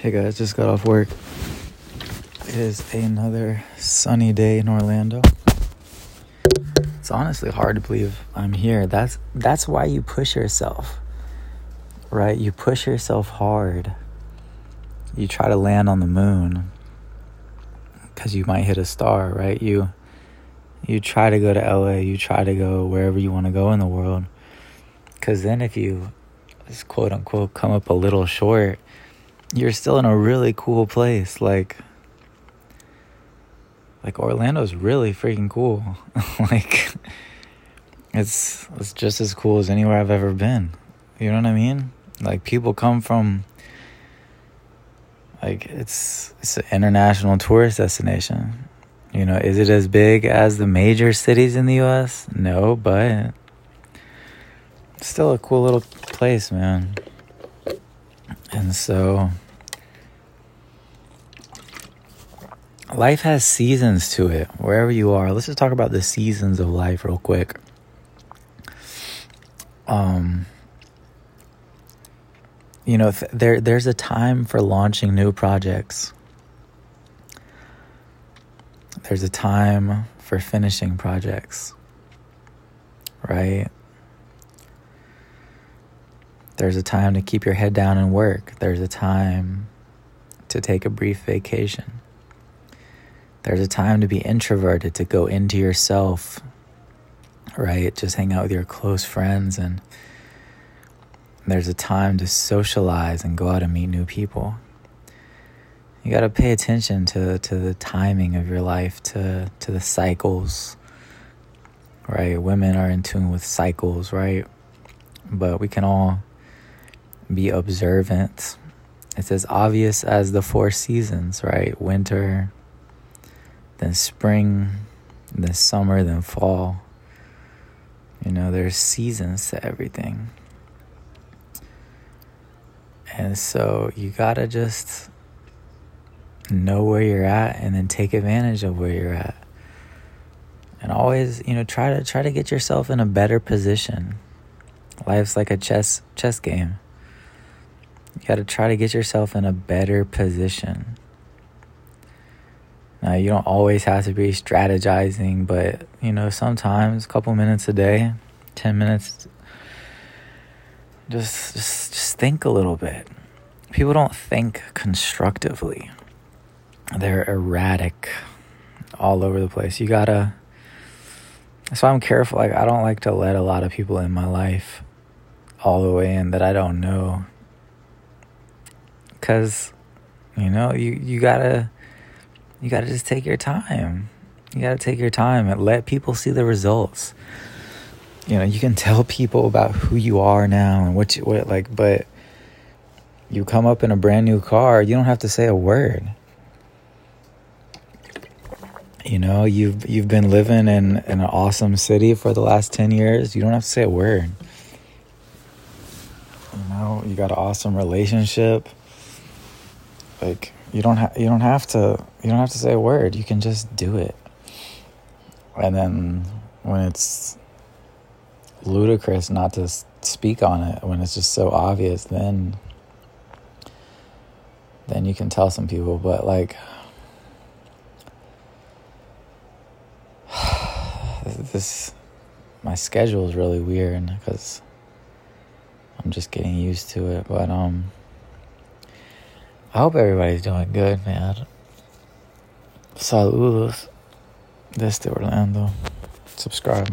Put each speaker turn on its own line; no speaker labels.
Hey guys, just got off work. It is another sunny day in Orlando. It's honestly hard to believe I'm here. That's that's why you push yourself. Right? You push yourself hard. You try to land on the moon cuz you might hit a star, right? You you try to go to LA, you try to go wherever you want to go in the world. Cuz then if you quote unquote come up a little short, you're still in a really cool place. Like, like Orlando's really freaking cool. like, it's it's just as cool as anywhere I've ever been. You know what I mean? Like, people come from. Like it's it's an international tourist destination. You know, is it as big as the major cities in the U.S.? No, but still a cool little place, man. And so life has seasons to it, wherever you are. Let's just talk about the seasons of life real quick. Um you know, there there's a time for launching new projects. There's a time for finishing projects. Right? There's a time to keep your head down and work. There's a time to take a brief vacation. There's a time to be introverted, to go into yourself, right? Just hang out with your close friends. And there's a time to socialize and go out and meet new people. You got to pay attention to, to the timing of your life, to, to the cycles, right? Women are in tune with cycles, right? But we can all be observant. It's as obvious as the four seasons, right? Winter, then spring, then summer, then fall. You know, there's seasons to everything. And so you gotta just know where you're at and then take advantage of where you're at. And always, you know, try to try to get yourself in a better position. Life's like a chess chess game. You got to try to get yourself in a better position. Now, you don't always have to be strategizing, but you know, sometimes a couple minutes a day, 10 minutes just just just think a little bit. People don't think constructively. They're erratic all over the place. You got to why I'm careful. Like I don't like to let a lot of people in my life all the way in that I don't know Cause, you know, you, you gotta you gotta just take your time. You gotta take your time and let people see the results. You know, you can tell people about who you are now and what you what like, but you come up in a brand new car, you don't have to say a word. You know, you've you've been living in, in an awesome city for the last ten years. You don't have to say a word. You know, you got an awesome relationship like you don't have you don't have to you don't have to say a word. You can just do it. And then when it's ludicrous not to speak on it, when it's just so obvious, then then you can tell some people. But like this my schedule is really weird because I'm just getting used to it. But um I hope everybody's doing good, man. Saludos desde Orlando. Subscribe.